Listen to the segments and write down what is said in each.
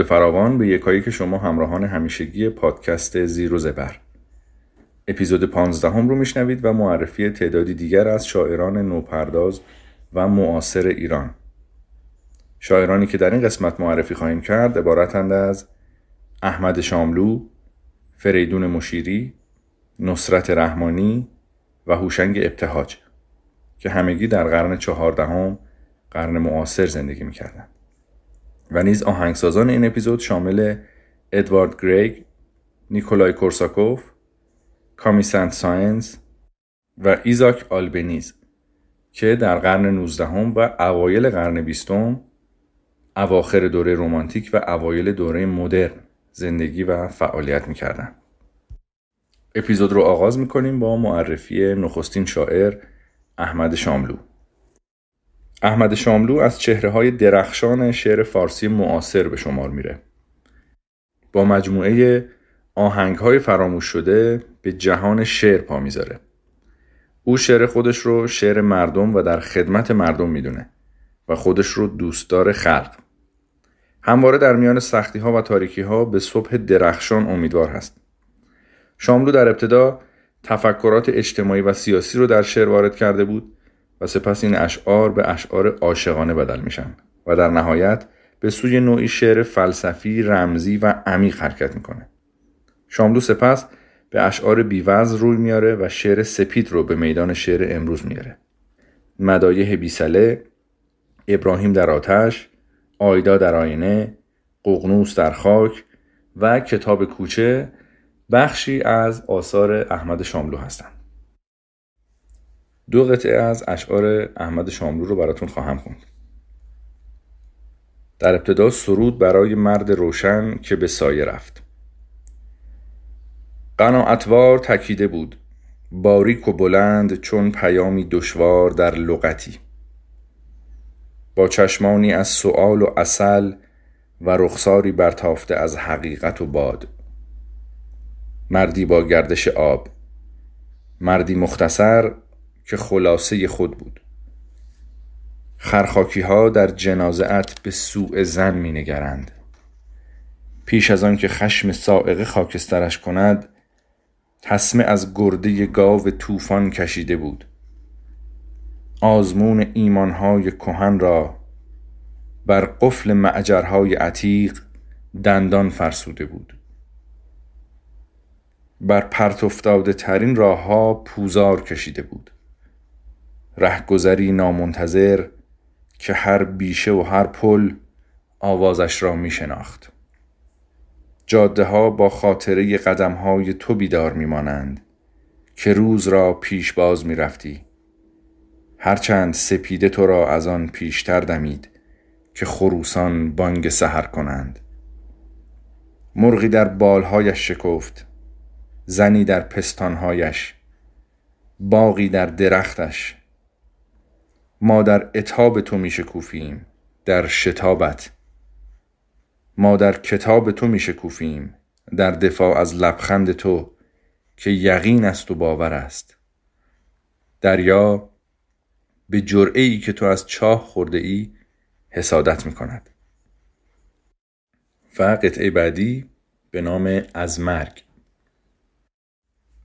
درود فراوان به یکایی که شما همراهان همیشگی پادکست زیر و زبر اپیزود 15 هم رو میشنوید و معرفی تعدادی دیگر از شاعران نوپرداز و معاصر ایران شاعرانی که در این قسمت معرفی خواهیم کرد عبارتند از احمد شاملو، فریدون مشیری، نصرت رحمانی و هوشنگ ابتهاج که همگی در قرن چهاردهم قرن معاصر زندگی می‌کردند. و نیز آهنگسازان این اپیزود شامل ادوارد گریگ، نیکولای کورساکوف، کامی سنت سانز و ایزاک آلبنیز که در قرن 19 و اوایل قرن بیستم اواخر دوره رومانتیک و اوایل دوره مدرن زندگی و فعالیت می‌کردند. اپیزود رو آغاز می‌کنیم با معرفی نخستین شاعر احمد شاملو احمد شاملو از چهره های درخشان شعر فارسی معاصر به شمار میره. با مجموعه آهنگ های فراموش شده به جهان شعر پا می‌ذاره. او شعر خودش رو شعر مردم و در خدمت مردم می‌دونه و خودش رو دوستدار خلق. همواره در میان سختی ها و تاریکی ها به صبح درخشان امیدوار هست. شاملو در ابتدا تفکرات اجتماعی و سیاسی رو در شعر وارد کرده بود و سپس این اشعار به اشعار عاشقانه بدل میشن و در نهایت به سوی نوعی شعر فلسفی، رمزی و عمیق حرکت می‌کنه. شاملو سپس به اشعار بیوز روی میاره و شعر سپید رو به میدان شعر امروز میاره. مدایه بیسله، ابراهیم در آتش، آیدا در آینه، ققنوس در خاک و کتاب کوچه بخشی از آثار احمد شاملو هستند. دو قطعه از اشعار احمد شاملو رو براتون خواهم خوند. در ابتدا سرود برای مرد روشن که به سایه رفت. قناعتوار تکیده بود باریک و بلند چون پیامی دشوار در لغتی با چشمانی از سؤال و اصل و رخساری برتافته از حقیقت و باد مردی با گردش آب مردی مختصر که خلاصه خود بود. خرخاکی ها در جنازعت به سوء زن می نگرند. پیش از آن که خشم سائقه خاکسترش کند تسمه از گرده گاو طوفان کشیده بود. آزمون ایمانهای کهن را بر قفل معجرهای عتیق دندان فرسوده بود. بر پرت افتاده ترین راه ها پوزار کشیده بود. رهگذری نامنتظر که هر بیشه و هر پل آوازش را می شناخت. جاده ها با خاطره قدم های تو بیدار می مانند که روز را پیش باز می رفتی. هرچند سپیده تو را از آن پیشتر دمید که خروسان بانگ سهر کنند. مرغی در بالهایش شکفت زنی در پستانهایش باقی در درختش ما در اتاب تو می شکوفیم در شتابت. ما در کتاب تو می شکوفیم در دفاع از لبخند تو که یقین است و باور است. دریا به جرعه ای که تو از چاه خورده ای حسادت می کند و قطعه بعدی به نام از مرگ.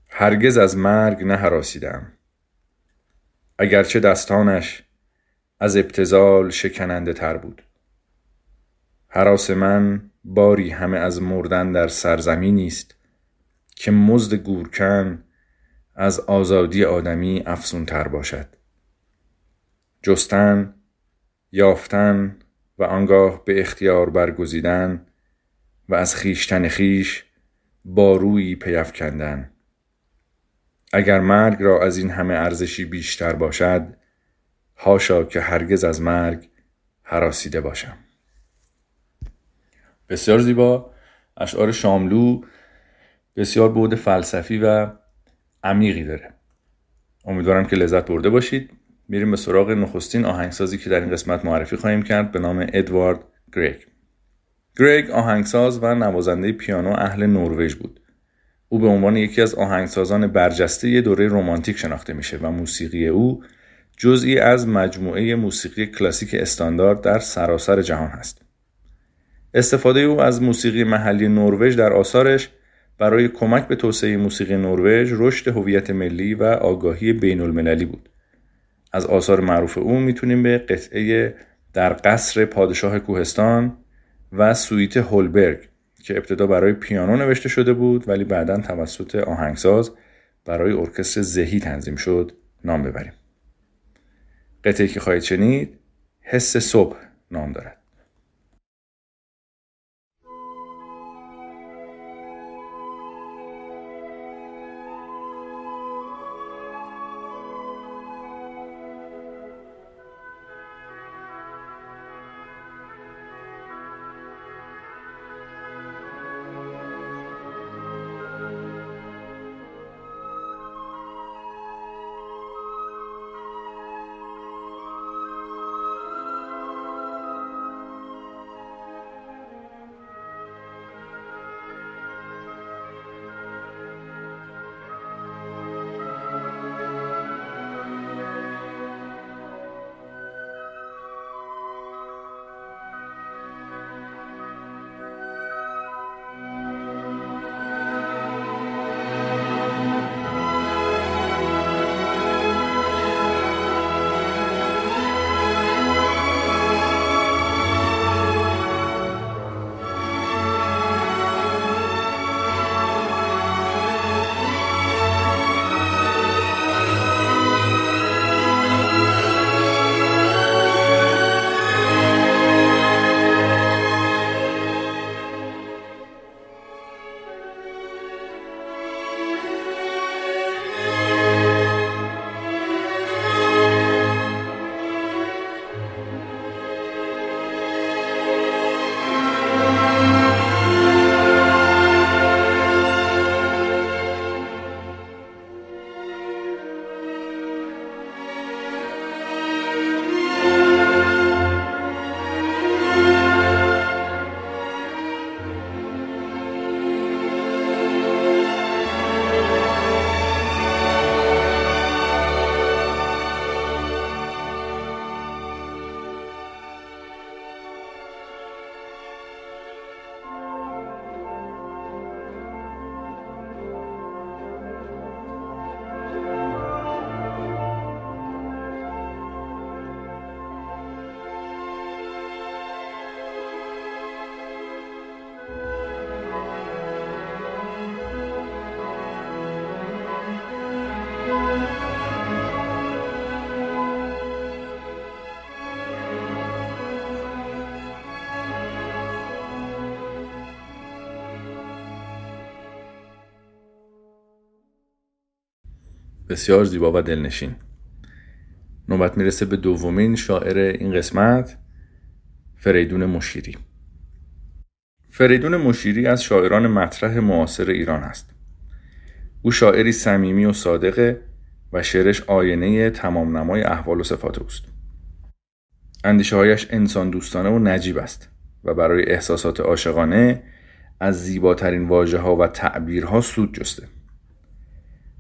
هرگز از مرگ نهراسیدم. اگرچه دستانش از ابتزال شکننده تر بود. حراس من باری همه از مردن در سرزمینی است که مزد گورکن از آزادی آدمی افزون تر باشد. جستن یافتن و آنگاه به اختیار برگزیدن و از خیشتن خیش بارویی پیف کندن اگر مرگ را از این همه ارزشی بیشتر باشد هاشا که هرگز از مرگ حراسیده باشم. بسیار زیبا. اشعار شاملو بسیار بود فلسفی و عمیقی داره. امیدوارم که لذت برده باشید. میریم به سراغ نخستین آهنگسازی که در این قسمت معرفی خواهیم کرد به نام ادوارد گریگ. گریگ آهنگساز و نوازنده پیانو اهل نروژ بود. او به عنوان یکی از آهنگسازان برجسته دوره رمانتیک شناخته میشه و موسیقی او جزئی از مجموعه موسیقی کلاسیک استاندارد در سراسر جهان هست. استفاده او از موسیقی محلی نروژ در آثارش برای کمک به توسعه موسیقی نروژ رشد هویت ملی و آگاهی بین المللی بود. از آثار معروف او می‌تونیم به قطعه در قصر پادشاه کوهستان و سویت هولبرگ که ابتدا برای پیانو نوشته شده بود ولی بعدا توسط آهنگساز برای ارکستر زهی تنظیم شد نام ببریم. قطعه که خواهید شنید حس صبح نام دارد. بسیار زیبا و دلنشین. نوبت می‌رسه به دومین شاعر این قسمت فریدون مشیری. فریدون مشیری از شاعران مطرح معاصر ایران است. او شاعری صمیمی و صادقه و شعرش آینه تمام نمای احوال و صفات اوست. اندیشه هایش انسان دوستانه و نجیب است و برای احساسات عاشقانه از زیباترین واجه ها و تعبیرها سود جسته.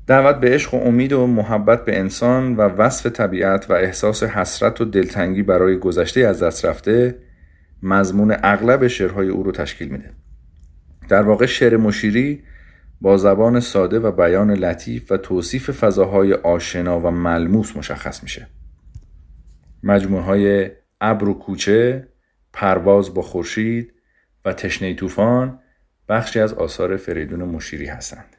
دعوت به عشق و امید و محبت به انسان و وصف طبیعت و احساس حسرت و دلتنگی برای گذشته از دست رفته مضمون اغلب شعرهای او رو تشکیل میده. در واقع شعر مشیری با زبان ساده و بیان لطیف و توصیف فضاهای آشنا و ملموس مشخص میشه. مجموعه های ابر و کوچه پرواز با خورشید و تشنه طوفان بخشی از آثار فریدون مشیری هستند.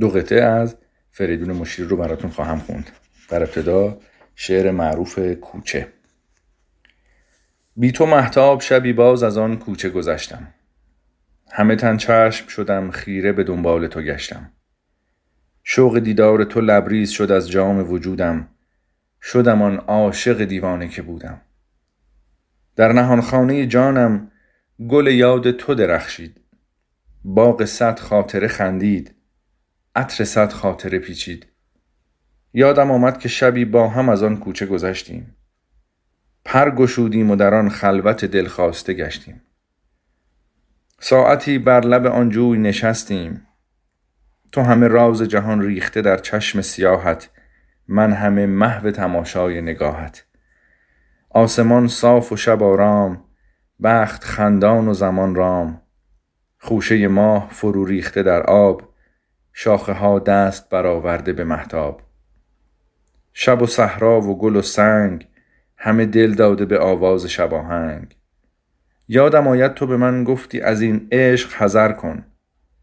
دو قطعه از فریدون مشیر رو براتون خواهم خوند. در ابتدا شعر معروف کوچه. بی تو محتاب شبی باز از آن کوچه گذشتم. همه تن چشم شدم خیره به دنبال تو گشتم. شوق دیدار تو لبریز شد از جام وجودم. شدم آن عاشق دیوانه که بودم. در نهان خانه جانم گل یاد تو درخشید. باغ صد خاطره خندید. عطر صد خاطره پیچید. یادم آمد که شبی با هم از آن کوچه گذشتیم. پر گشودیم و در آن خلوت دلخواسته گشتیم. ساعتی بر لب آن جوی نشستیم. تو همه راز جهان ریخته در چشم سیاحت من همه محو تماشای نگاهت. آسمان صاف و شب آرام بخت خندان و زمان رام. خوشه ماه فرو ریخته در آب شاخه ها دست برآورده به محتاب شب و صحرا و گل و سنگ همه دل داده به آواز شباهنگ یادم آید تو به من گفتی از این عشق حذر کن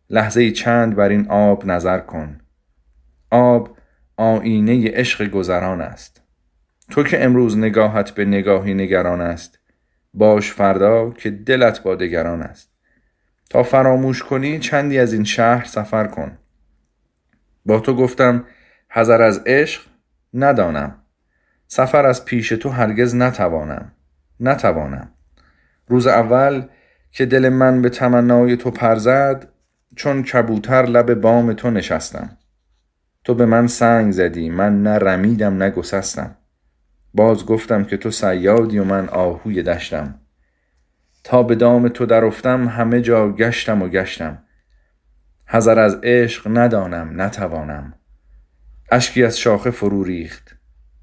لحظه چند بر این آب نظر کن. آب آینه عشق گذران است. تو که امروز نگاهت به نگاهی نگران است باش فردا که دلت با دگران است. تا فراموش کنی چندی از این شهر سفر کن. با تو گفتم حذر از عشق ندانم. سفر از پیش تو هرگز نتوانم. نتوانم. روز اول که دل من به تمنای تو پرزد چون کبوتر لب بام تو نشستم. تو به من سنگ زدی من نه رمیدم نه گسستم. باز گفتم که تو سیادی و من آهوی دشتم. تا به دام تو درفتم همه جا گشتم و گشتم. حذر از عشق ندانم نتوانم. اشکی از شاخه فرو ریخت.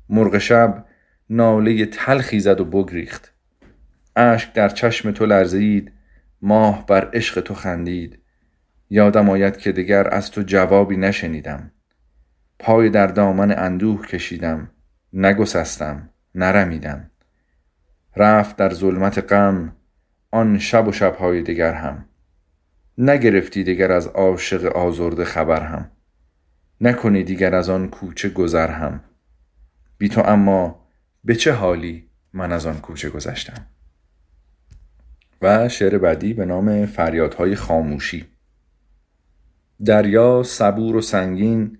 مرغ شب ناله تلخی زد و بگریخت اشک در چشم تو لرزید ماه بر عشق تو خندید. یادم آید که دگر از تو جوابی نشنیدم. پای در دامن اندوه کشیدم نگسستم نرمیدم. رفت در ظلمت غم آن شب و شبهای دگر هم. نگرفتی دیگر از عاشق آزرده خبر هم. نکنی دیگر از آن کوچه گذر هم. بی تو اما به چه حالی من از آن کوچه گذشتم؟ و شعر بعدی به نام فریادهای خاموشی. دریا صبور و سنگین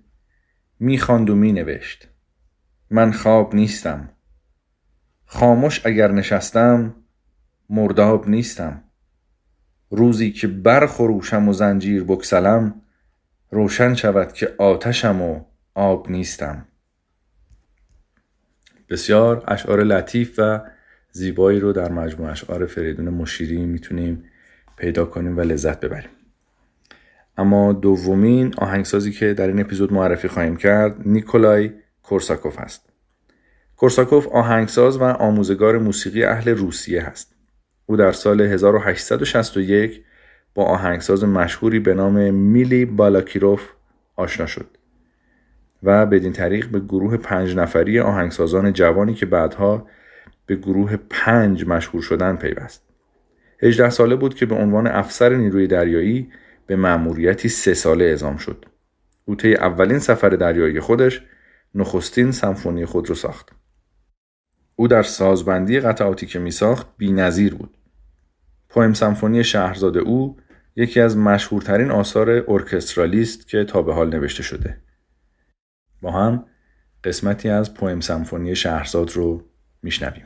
می‌خواند و مینوشت. من خواب نیستم. خاموش اگر نشستم مرداب نیستم. روزی که برخروشم و زنجیر بکسلم روشن شود که آتشم و آب نیستم. بسیار اشعار لطیف و زیبایی رو در مجموع اشعار فریدون مشیری می‌تونیم پیدا کنیم و لذت ببریم. اما دومین آهنگسازی که در این اپیزود معرفی خواهیم کرد نیکولای کورساکوف است. کورساکوف آهنگساز و آموزگار موسیقی اهل روسیه هست. او در سال 1861 با آهنگساز مشهوری به نام میلی بالاکیروف آشنا شد و بدین طریق به گروه پنج نفری آهنگسازان جوانی که بعدها به گروه پنج مشهور شدن پیوست. 18 ساله بود که به عنوان افسر نیروی دریایی به مأموریتی سه ساله اعزام شد. او طی اولین سفر دریایی خودش نخستین سمفونی خود را ساخت. او در سازبندی قطعاتی که می ساخت بی نظیر بود. پویم سمفونی شهرزاد او یکی از مشهورترین آثار ارکسترالیست که تا به حال نوشته شده. با هم قسمتی از پویم سمفونی شهرزاد رو میشنویم.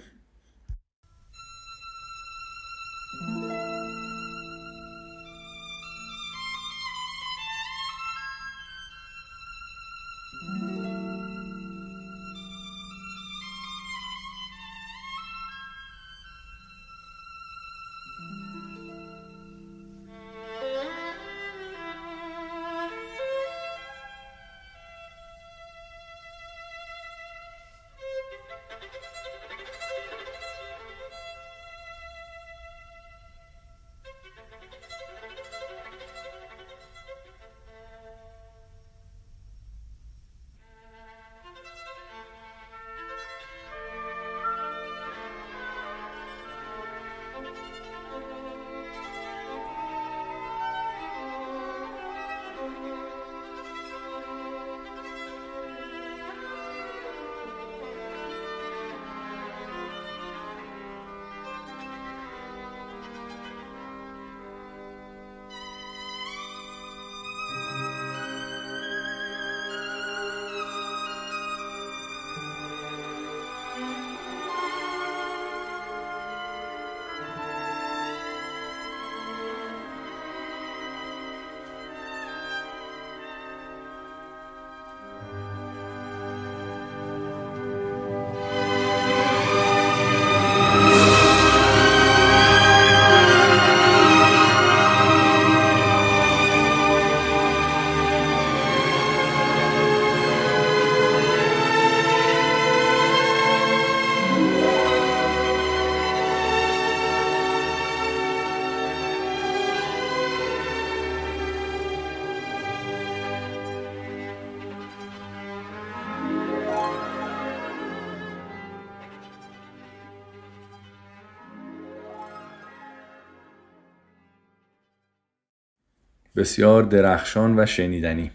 بسیار درخشان و شنیدنی.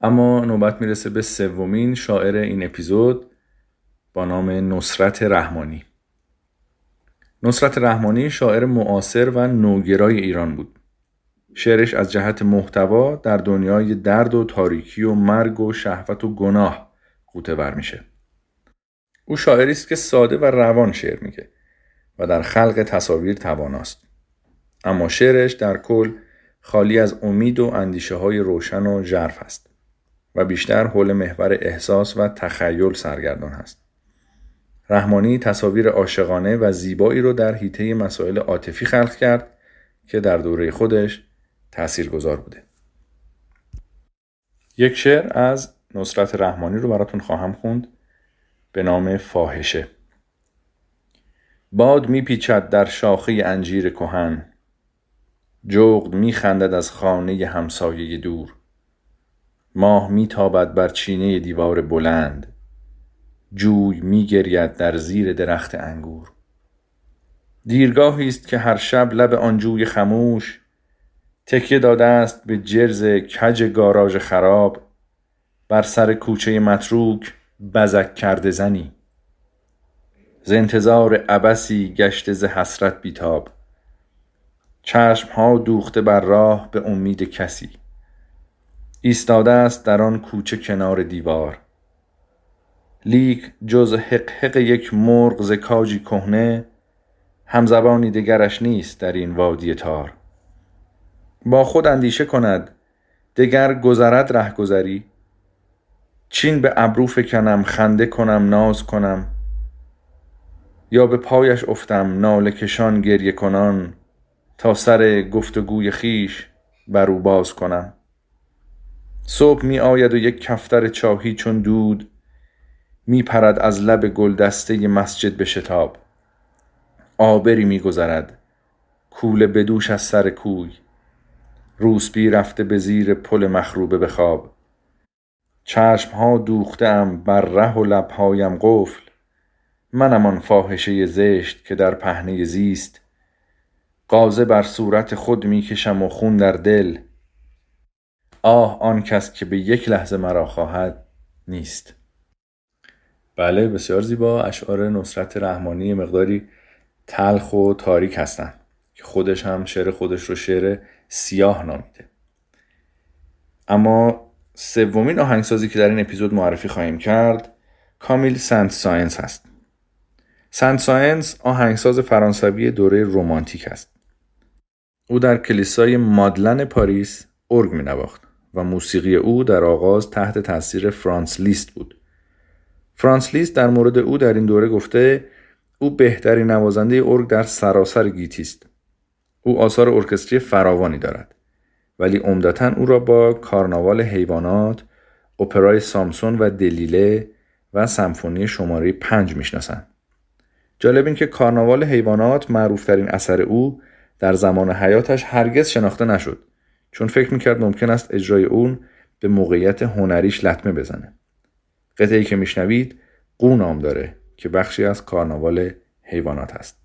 اما نوبت می‌رسه به سومین شاعر این اپیزود با نام نصرت رحمانی. نصرت رحمانی شاعر معاصر و نوگرای ایران بود. شعرش از جهت محتوا در دنیای درد و تاریکی و مرگ و شهوت و گناه قوطه میشه. او شاعری است که ساده و روان شعر میگه و در خلق تصاویر تواناست. اما شعرش در کل خالی از امید و اندیشه های روشن و ژرف است و بیشتر حول محور احساس و تخیل سرگردان است. رحمانی تصاویر عاشقانه و زیبایی رو در حیطه مسائل عاطفی خلق کرد که در دوره خودش تأثیر گذار بوده. یک شعر از نصرت رحمانی رو براتون خواهم خوند به نام فاحشه. باد میپیچد در شاخه انجیر کهن جغد میخندد از خانه همسایه دور. ماه میتابد بر چینه دیوار بلند. جوی میگرید در زیر درخت انگور. دیرگاهی است که هر شب لب آن جوی خموش. تکیه داده است به جرز کج گاراژ خراب. بر سر کوچه متروک بزک کرده زنی. ز انتظار عبسی گشته ز حسرت بیتاب. چشم ها دوخته بر راه به امید کسی. ایستاده است در آن کوچه کنار دیوار. لیک جز حق یک مرغ ز کاجی کهنه همزبانی دگرش نیست در این وادی تار. با خود اندیشه کند دگر گذرد رهگذری. چین به ابرو فکنم خنده کنم ناز کنم. یا به پایش افتم ناله کشان گریه کنان. تا سر گفتگوی خیش بر او باز کنم. صبح می آید و یک کفتر چاهی چون دود می پرد از لب گلدسته مسجد به شتاب. آبری می گذرد کوله بدوش از سر کوی. روسبی رفته به زیر پل مخروبه به خواب. چشم ها دوخته ام بر ره و لبهایم قفل. منم آن فاحشه زشت که در پهنه زیست قازه بر صورت خود می‌کشم و خون در دل. آه آن کس که به یک لحظه مرا خواهد نیست. بله بسیار زیبا. اشعار نصرت رحمانی مقداری تلخ و تاریک هستند که خودش هم شعر خودش رو شعر سیاه نامیده. اما سومین آهنگسازی که در این اپیزود معرفی خواهیم کرد کامیل سنت ساینس هست. سنت ساینس آهنگساز فرانسوی دوره رومانتیک است. او در کلیسای مادلن پاریس ارگ می نواخت و موسیقی او در آغاز تحت تاثیر فرانس لیست بود. فرانس لیست در مورد او در این دوره گفته او بهترین نوازنده ارگ در سراسر گیتی است. او آثار ارکستری فراوانی دارد ولی عمدتا او را با کارناوال حیوانات، اپرای سامسون و دلیله و سمفونی شماره پنج می‌شناسند. جالب این که کارناوال حیوانات معروفترین اثر او در زمان حیاتش هرگز شناخته نشد. چون فکر می‌کرد ممکن است اجرای اون به موقعیت هنریش لطمه بزنه. قطعی که میشنوید قو نام داره که بخشی از کارناوال حیوانات است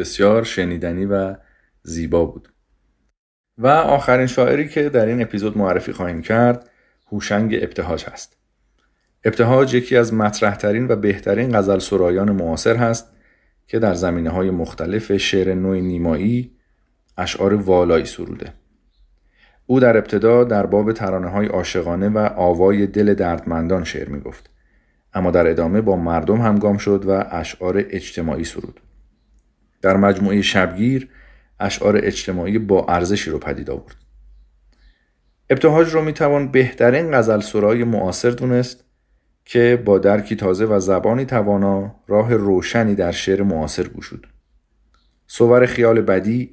بسیار شنیدنی و زیبا بود و آخرین شاعری که در این اپیزود معرفی خواهیم کرد هوشنگ ابتهاج هست ابتهاج یکی از مطرحترین و بهترین غزل سرایان معاصر هست که در زمینه های مختلف شعر نوع نیمایی اشعار والایی سروده او در ابتدا در باب ترانه های عاشقانه و آوای دل دردمندان شعر می گفت. اما در ادامه با مردم همگام شد و اشعار اجتماعی سرود. در مجموعه شبگیر اشعار اجتماعی با ارزشی رو پدید آورد. ابتهاج رو می توان بهترین غزل سرای معاصر دونست که با درکی تازه و زبانی توانا راه روشنی در شعر معاصر گشود. صور خیال بدی،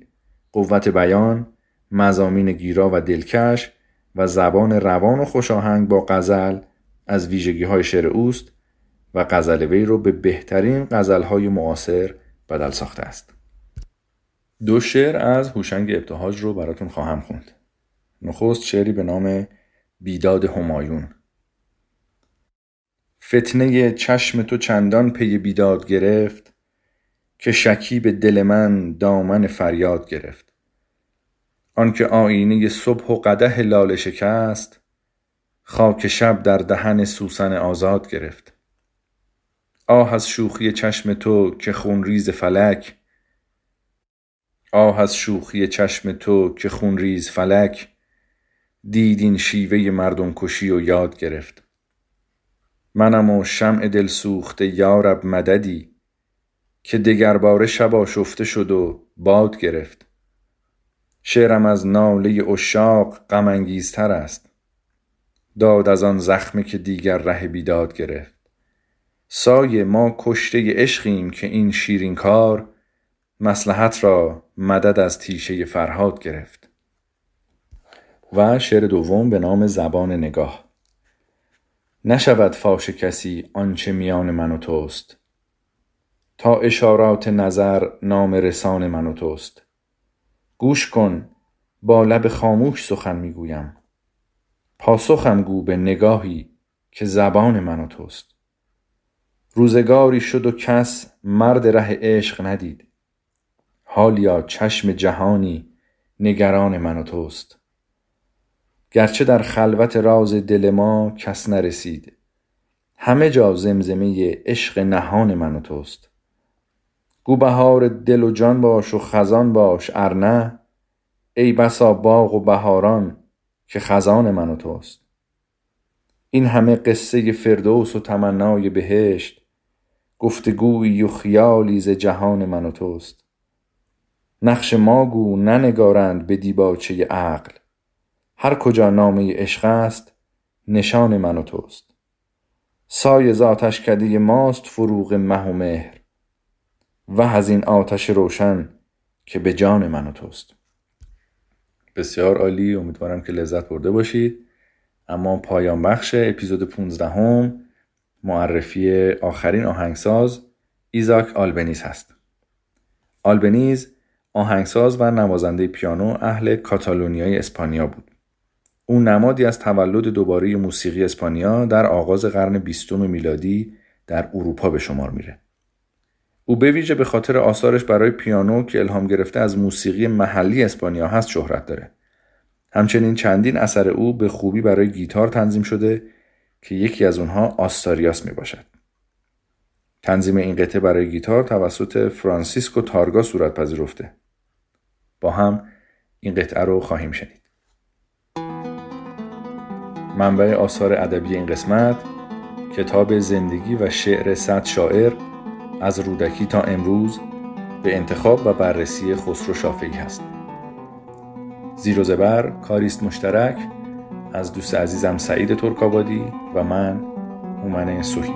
قوت بیان، مزامین گیرا و دلکش و زبان روان و خوشاهنگ با غزل از ویژگی های شعر اوست و غزل وی رو به بهترین غزل های معاصر بدل ساخته است. دو شعر از هوشنگ ابتهاج رو براتون خواهم خوند. نخست شعری به نام بیداد همایون فتنه چشم تو چندان پی بیداد گرفت که شکی به دل من دامن فریاد گرفت آنکه آینه صبح و قده لاله شکست خاک شب در دهن سوسن آزاد گرفت آه از شوخی چشم تو که خونریز فلک. آه از شوخی چشم تو که خونریز فلک. دید این شیوه مردم کشی و یاد گرفت. منم و شمع دل سوخته یارب مددی که دگر بار شب شفته شد و باد گرفت. شعرم از ناله اشاق غم است. داد از آن زخمی که دیگر ره بیداد گرفت. سایه ما کشته عشقیم که این شیرین کار مسلحت را مدد از تیشه فرهاد گرفت. و شعر دوم به نام زبان نگاه. نشود فاش کسی آنچه میان من و توست. تا اشارات نظر نام رسان من و توست. گوش کن با لب خاموش سخن می‌گویم. پاسخم گو به نگاهی که زبان من و توست. روزگاری شد و کس مرد ره عشق ندید. حالیا چشم جهانی نگران من و توست. گرچه در خلوت راز دل ما کس نرسید همه جا زمزمه عشق نهان من و توست. گو بهار دل و جان باش و خزان باش ارنه ای بسا باغ و بهاران که خزان من و توست. این همه قصه فردوس و تمنای بهشت گفتگویی و خیالی ز جهان من و توست. نقش ما گو ننگارند به دیباچه عقل. هر کجا نامه عشق است نشان من و توست. سای ذاتش کده ماست فروغ مه و مهر. و از این آتش روشن که به جان من و توست. بسیار عالی امیدوارم که لذت برده باشید. اما پایان بخش اپیزود 15 هم معرفی آخرین آهنگساز ایزاک آلبنیز هست آلبنیز آهنگساز و نوازنده پیانو اهل کاتالونیای اسپانیا بود او نمادی از تولد دوباره موسیقی اسپانیا در آغاز قرن بیستم میلادی در اروپا به شمار میره. او به ویژه به خاطر آثارش برای پیانو که الهام گرفته از موسیقی محلی اسپانیا هست شهرت داره. همچنین چندین اثر او به خوبی برای گیتار تنظیم شده که یکی از اونها آستاریاس می باشد. تنظیم این قطعه برای گیتار توسط فرانسیسکو تارگا صورت پذیرفته. با هم این قطعه رو خواهیم شنید. منبع آثار ادبی این قسمت کتاب زندگی و شعر صد شاعر از رودکی تا امروز به انتخاب و بررسی خسرو شافعی هست زیر و زبر کاریست مشترک از دوست عزیزم سعید ترکابادی و من هومن سوهی